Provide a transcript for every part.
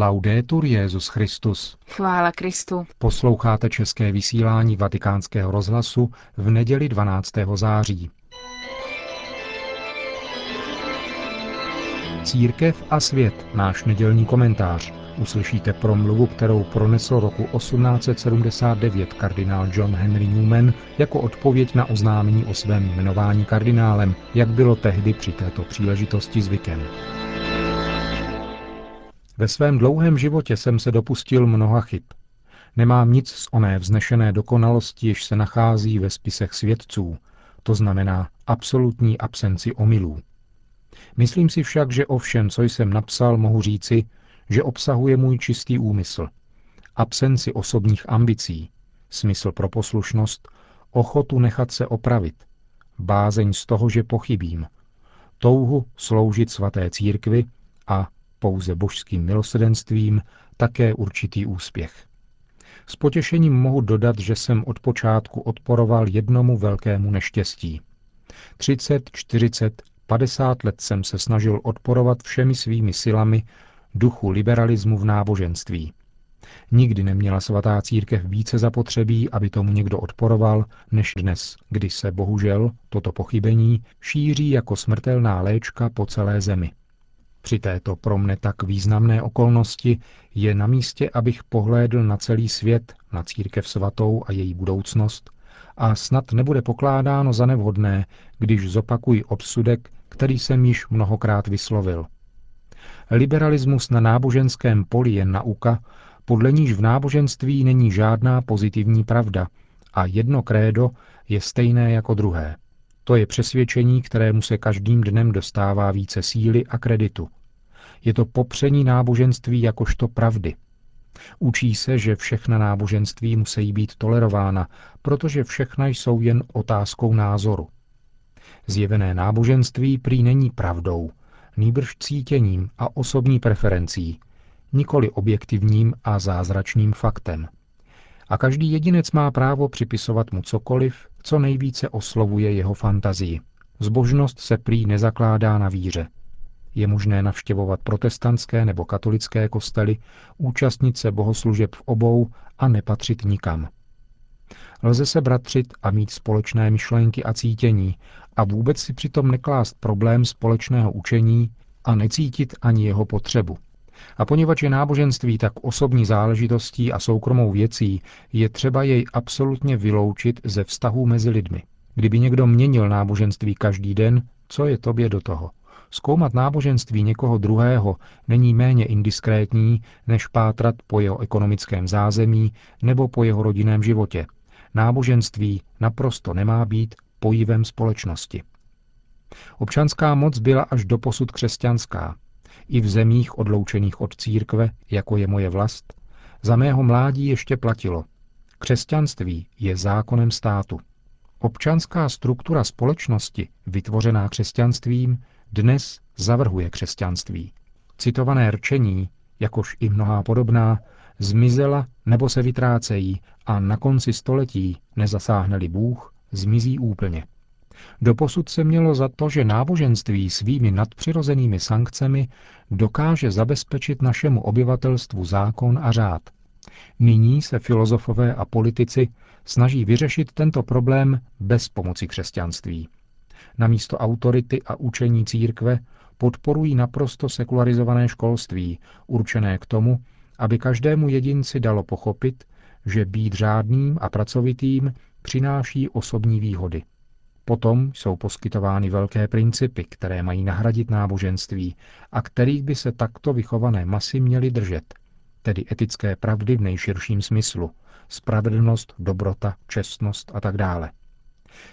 Laudetur Jezus Christus. Chvála Kristu. Posloucháte české vysílání Vatikánského rozhlasu v neděli 12. září. Církev a svět, náš nedělní komentář. Uslyšíte promluvu, kterou pronesl roku 1879 kardinál John Henry Newman jako odpověď na oznámení o svém jmenování kardinálem, jak bylo tehdy při této příležitosti zvykem. Ve svém dlouhém životě jsem se dopustil mnoha chyb. Nemám nic z oné vznešené dokonalosti, jež se nachází ve spisech svědců, to znamená absolutní absenci omylů. Myslím si však, že o všem, co jsem napsal, mohu říci, že obsahuje můj čistý úmysl. Absenci osobních ambicí, smysl pro poslušnost, ochotu nechat se opravit, bázeň z toho, že pochybím, touhu sloužit svaté církvi a pouze božským milosedenstvím také určitý úspěch. S potěšením mohu dodat, že jsem od počátku odporoval jednomu velkému neštěstí. 30, 40, 50 let jsem se snažil odporovat všemi svými silami duchu liberalismu v náboženství. Nikdy neměla svatá církev více zapotřebí, aby tomu někdo odporoval, než dnes, kdy se bohužel toto pochybení šíří jako smrtelná léčka po celé zemi. Při této pro mne tak významné okolnosti je na místě, abych pohlédl na celý svět, na církev svatou a její budoucnost, a snad nebude pokládáno za nevhodné, když zopakuji obsudek, který jsem již mnohokrát vyslovil. Liberalismus na náboženském poli je nauka, podle níž v náboženství není žádná pozitivní pravda a jedno krédo je stejné jako druhé. To je přesvědčení, kterému se každým dnem dostává více síly a kreditu. Je to popření náboženství jakožto pravdy. Učí se, že všechna náboženství musí být tolerována, protože všechna jsou jen otázkou názoru. Zjevené náboženství prý není pravdou, nýbrž cítěním a osobní preferencí, nikoli objektivním a zázračným faktem. A každý jedinec má právo připisovat mu cokoliv, co nejvíce oslovuje jeho fantazii. Zbožnost se prý nezakládá na víře. Je možné navštěvovat protestantské nebo katolické kostely, účastnit se bohoslužeb v obou a nepatřit nikam. Lze se bratřit a mít společné myšlenky a cítění a vůbec si přitom neklást problém společného učení a necítit ani jeho potřebu. A poněvadž je náboženství tak osobní záležitostí a soukromou věcí, je třeba jej absolutně vyloučit ze vztahů mezi lidmi. Kdyby někdo měnil náboženství každý den, co je tobě do toho? Zkoumat náboženství někoho druhého není méně indiskrétní, než pátrat po jeho ekonomickém zázemí nebo po jeho rodinném životě. Náboženství naprosto nemá být pojivem společnosti. Občanská moc byla až do posud křesťanská. I v zemích odloučených od církve, jako je moje vlast, za mého mládí ještě platilo. Křesťanství je zákonem státu. Občanská struktura společnosti, vytvořená křesťanstvím, dnes zavrhuje křesťanství. Citované rčení, jakož i mnohá podobná, zmizela nebo se vytrácejí a na konci století, nezasáhne-li Bůh, zmizí úplně. Doposud se mělo za to, že náboženství svými nadpřirozenými sankcemi dokáže zabezpečit našemu obyvatelstvu zákon a řád. Nyní se filozofové a politici snaží vyřešit tento problém bez pomoci křesťanství. Namísto autority a učení církve podporují naprosto sekularizované školství, určené k tomu, aby každému jedinci dalo pochopit, že být řádným a pracovitým přináší osobní výhody. Potom jsou poskytovány velké principy, které mají nahradit náboženství a kterých by se takto vychované masy měly držet, tedy etické pravdy v nejširším smyslu, spravedlnost, dobrota, čestnost a tak dále.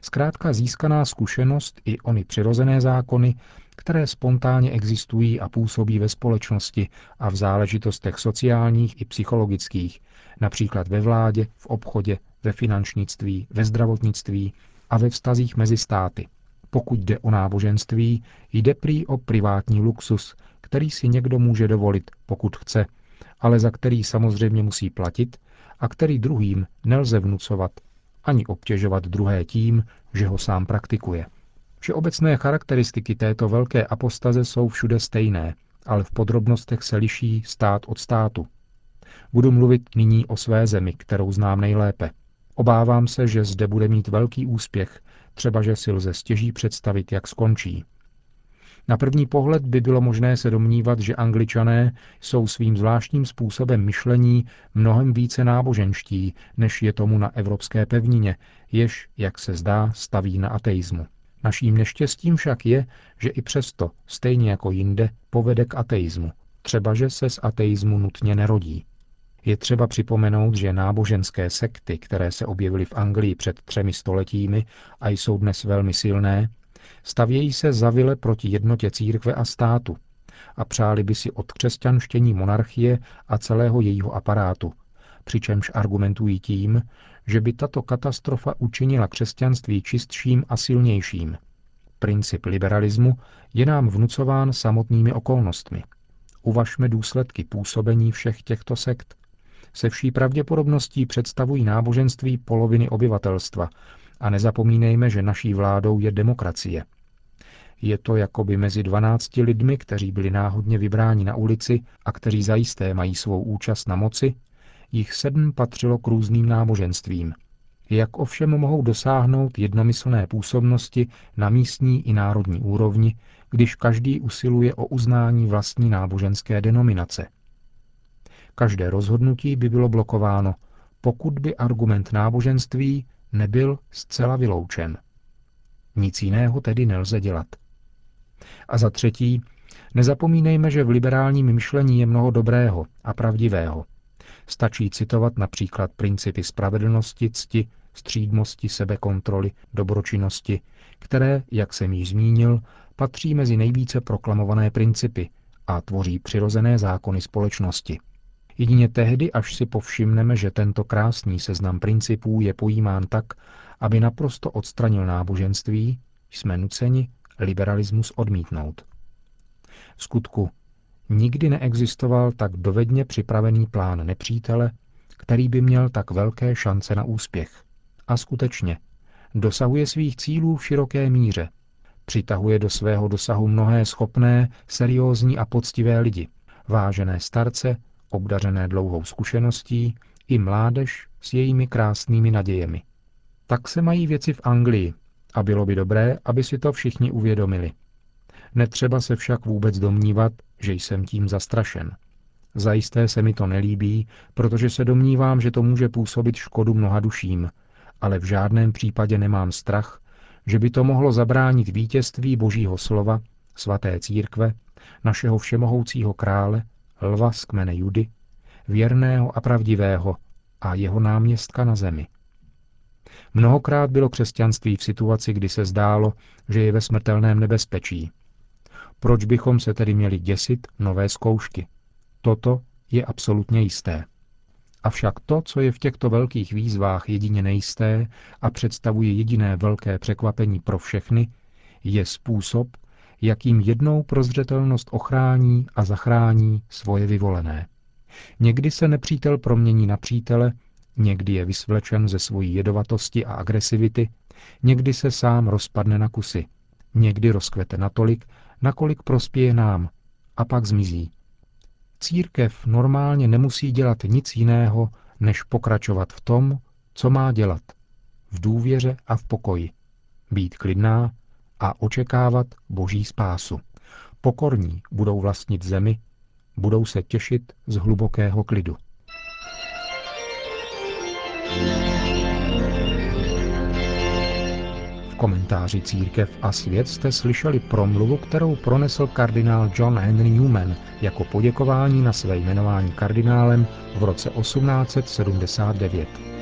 Zkrátka získaná zkušenost i ony přirozené zákony, které spontánně existují a působí ve společnosti a v záležitostech sociálních i psychologických, například ve vládě, v obchodě, ve finančnictví, ve zdravotnictví a ve vztazích mezi státy. Pokud jde o náboženství, jde prý o privátní luxus, který si někdo může dovolit, pokud chce, ale za který samozřejmě musí platit a který druhým nelze vnucovat ani obtěžovat druhé tím, že ho sám praktikuje. Všeobecné charakteristiky této velké apostaze jsou všude stejné, ale v podrobnostech se liší stát od státu. Budu mluvit nyní o své zemi, kterou znám nejlépe. Obávám se, že zde bude mít velký úspěch, třeba že si lze stěží představit, jak skončí. Na první pohled by bylo možné se domnívat, že angličané jsou svým zvláštním způsobem myšlení mnohem více náboženští, než je tomu na evropské pevnině, jež, jak se zdá, staví na ateismu. Naším neštěstím však je, že i přesto, stejně jako jinde, povede k ateismu, třeba že se z ateismu nutně nerodí. Je třeba připomenout, že náboženské sekty, které se objevily v Anglii před třemi stoletími a jsou dnes velmi silné, stavějí se zavile proti jednotě církve a státu a přáli by si od křesťanštění monarchie a celého jejího aparátu, přičemž argumentují tím, že by tato katastrofa učinila křesťanství čistším a silnějším. Princip liberalismu je nám vnucován samotnými okolnostmi. Uvažme důsledky působení všech těchto sekt. Se vší pravděpodobností představují náboženství poloviny obyvatelstva a nezapomínejme, že naší vládou je demokracie. Je to jakoby mezi dvanácti lidmi, kteří byli náhodně vybráni na ulici a kteří zajisté mají svou účast na moci, jich sedm patřilo k různým náboženstvím. Jak ovšem mohou dosáhnout jednomyslné působnosti na místní i národní úrovni, když každý usiluje o uznání vlastní náboženské denominace? Každé rozhodnutí by bylo blokováno, pokud by argument náboženství nebyl zcela vyloučen. Nic jiného tedy nelze dělat. A za třetí, nezapomínejme, že v liberálním myšlení je mnoho dobrého a pravdivého. Stačí citovat například principy spravedlnosti, cti, střídmosti, sebekontroly, dobročinnosti, které, jak jsem již zmínil, patří mezi nejvíce proklamované principy a tvoří přirozené zákony společnosti. Jedině tehdy, až si povšimneme, že tento krásný seznam principů je pojímán tak, aby naprosto odstranil náboženství, jsme nuceni liberalismus odmítnout. V skutku, nikdy neexistoval tak dovedně připravený plán nepřítele, který by měl tak velké šance na úspěch. A skutečně, dosahuje svých cílů v široké míře. Přitahuje do svého dosahu mnohé schopné, seriózní a poctivé lidi, vážené starce, obdařené dlouhou zkušeností, i mládež s jejími krásnými nadějemi. Tak se mají věci v Anglii a bylo by dobré, aby si to všichni uvědomili. Netřeba se však vůbec domnívat, že jsem tím zastrašen. Zajisté se mi to nelíbí, protože se domnívám, že to může působit škodu mnoha duším, ale v žádném případě nemám strach, že by to mohlo zabránit vítězství Božího slova, svaté církve, našeho všemohoucího krále, lva z kmene Judy, věrného a pravdivého a jeho náměstka na zemi. Mnohokrát bylo křesťanství v situaci, kdy se zdálo, že je ve smrtelném nebezpečí. Proč bychom se tedy měli děsit nové zkoušky? Toto je absolutně jisté. Avšak to, co je v těchto velkých výzvách jedině nejisté a představuje jediné velké překvapení pro všechny, je způsob, jakým jednou prozřetelnost ochrání a zachrání svoje vyvolené. Někdy se nepřítel promění na přítele, někdy je vysvlečen ze svojí jedovatosti a agresivity, někdy se sám rozpadne na kusy, někdy rozkvete natolik, nakolik prospěje nám, a pak zmizí. Církev normálně nemusí dělat nic jiného, než pokračovat v tom, co má dělat, v důvěře a v pokoji. Být klidná a očekávat boží spásu. Pokorní budou vlastnit zemi, budou se těšit z hlubokého klidu. V komentáři Církev a svět jste slyšeli promluvu, kterou pronesl kardinál John Henry Newman jako poděkování na své jmenování kardinálem v roce 1879.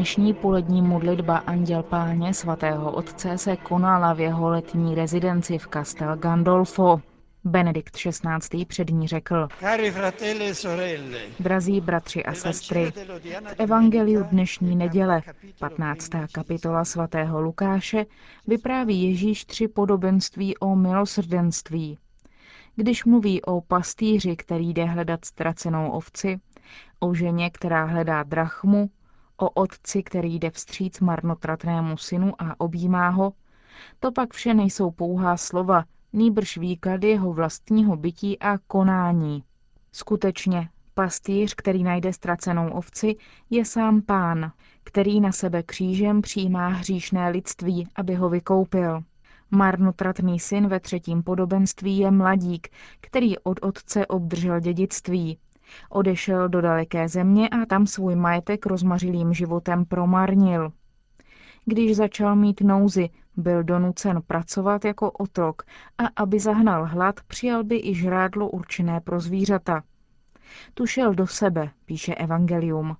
dnešní polední modlitba Anděl Páně svatého otce se konala v jeho letní rezidenci v Castel Gandolfo. Benedikt XVI. před ní řekl, e Drazí bratři a sestry, v Evangeliu dnešní neděle, 15. kapitola svatého Lukáše, vypráví Ježíš tři podobenství o milosrdenství. Když mluví o pastýři, který jde hledat ztracenou ovci, o ženě, která hledá drachmu, o otci, který jde vstříc marnotratnému synu a objímá ho, to pak vše nejsou pouhá slova, nýbrž výklady jeho vlastního bytí a konání. Skutečně, pastýř, který najde ztracenou ovci, je sám pán, který na sebe křížem přijímá hříšné lidství, aby ho vykoupil. Marnotratný syn ve třetím podobenství je mladík, který od otce obdržel dědictví. Odešel do daleké země a tam svůj majetek rozmařilým životem promarnil. Když začal mít nouzy, byl donucen pracovat jako otrok a aby zahnal hlad, přijal by i žrádlo určené pro zvířata. Tušel do sebe, píše Evangelium.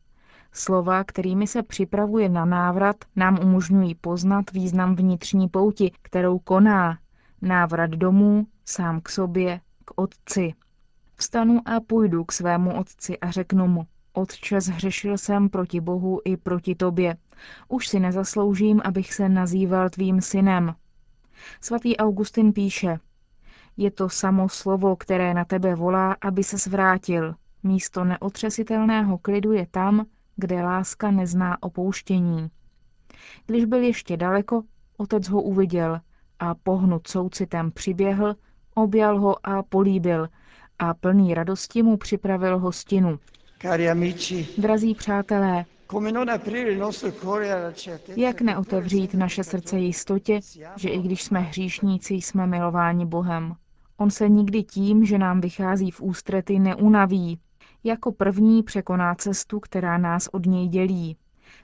Slova, kterými se připravuje na návrat, nám umožňují poznat význam vnitřní pouti, kterou koná. Návrat domů, sám k sobě, k otci. Vstanu a půjdu k svému otci a řeknu mu, Otče, zhřešil jsem proti Bohu i proti tobě. Už si nezasloužím, abych se nazýval tvým synem. Svatý Augustin píše, je to samo slovo, které na tebe volá, aby se zvrátil. Místo neotřesitelného klidu je tam, kde láska nezná opouštění. Když byl ještě daleko, otec ho uviděl a pohnut soucitem přiběhl, objal ho a políbil a plný radosti mu připravil hostinu. Drazí přátelé, jak neotevřít naše srdce jistotě, že i když jsme hříšníci, jsme milováni Bohem. On se nikdy tím, že nám vychází v ústrety, neunaví. Jako první překoná cestu, která nás od něj dělí.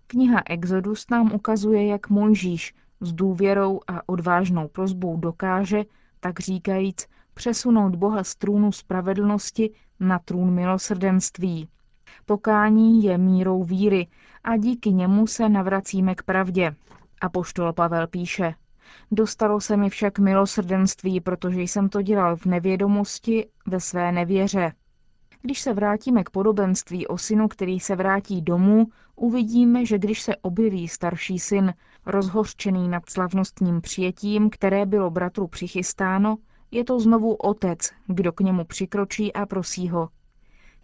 Kniha Exodus nám ukazuje, jak Mojžíš s důvěrou a odvážnou prozbou dokáže, tak říkajíc, přesunout Boha z trůnu spravedlnosti na trůn milosrdenství. Pokání je mírou víry a díky němu se navracíme k pravdě. A poštol Pavel píše, Dostalo se mi však milosrdenství, protože jsem to dělal v nevědomosti ve své nevěře. Když se vrátíme k podobenství o synu, který se vrátí domů, uvidíme, že když se objeví starší syn, rozhořčený nad slavnostním přijetím, které bylo bratru přichystáno, je to znovu otec, kdo k němu přikročí a prosí ho.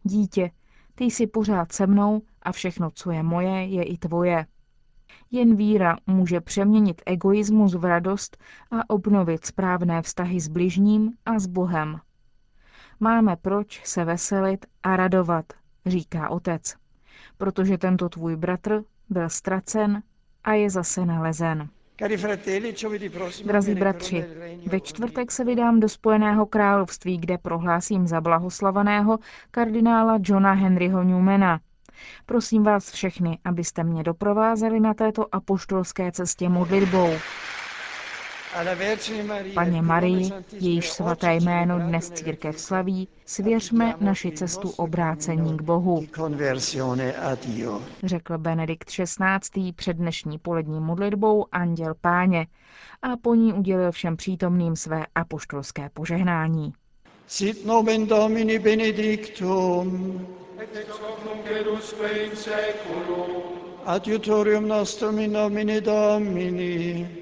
Dítě, ty jsi pořád se mnou a všechno, co je moje, je i tvoje. Jen víra může přeměnit egoismus v radost a obnovit správné vztahy s bližním a s Bohem. Máme proč se veselit a radovat, říká otec, protože tento tvůj bratr byl ztracen a je zase nalezen. Drazí bratři, ve čtvrtek se vydám do Spojeného království, kde prohlásím za blahoslaveného kardinála Johna Henryho Newmana. Prosím vás všechny, abyste mě doprovázeli na této apoštolské cestě modlitbou. Paně Marii, jejíž svaté jméno dnes církev slaví, svěřme naši cestu obrácení k Bohu, řekl Benedikt XVI. před dnešní polední modlitbou Anděl Páně a po ní udělil všem přítomným své apoštolské požehnání. Sit nomen Domini benedictum, et nunc in seculum, adiutorium nostrum in nomine Domini,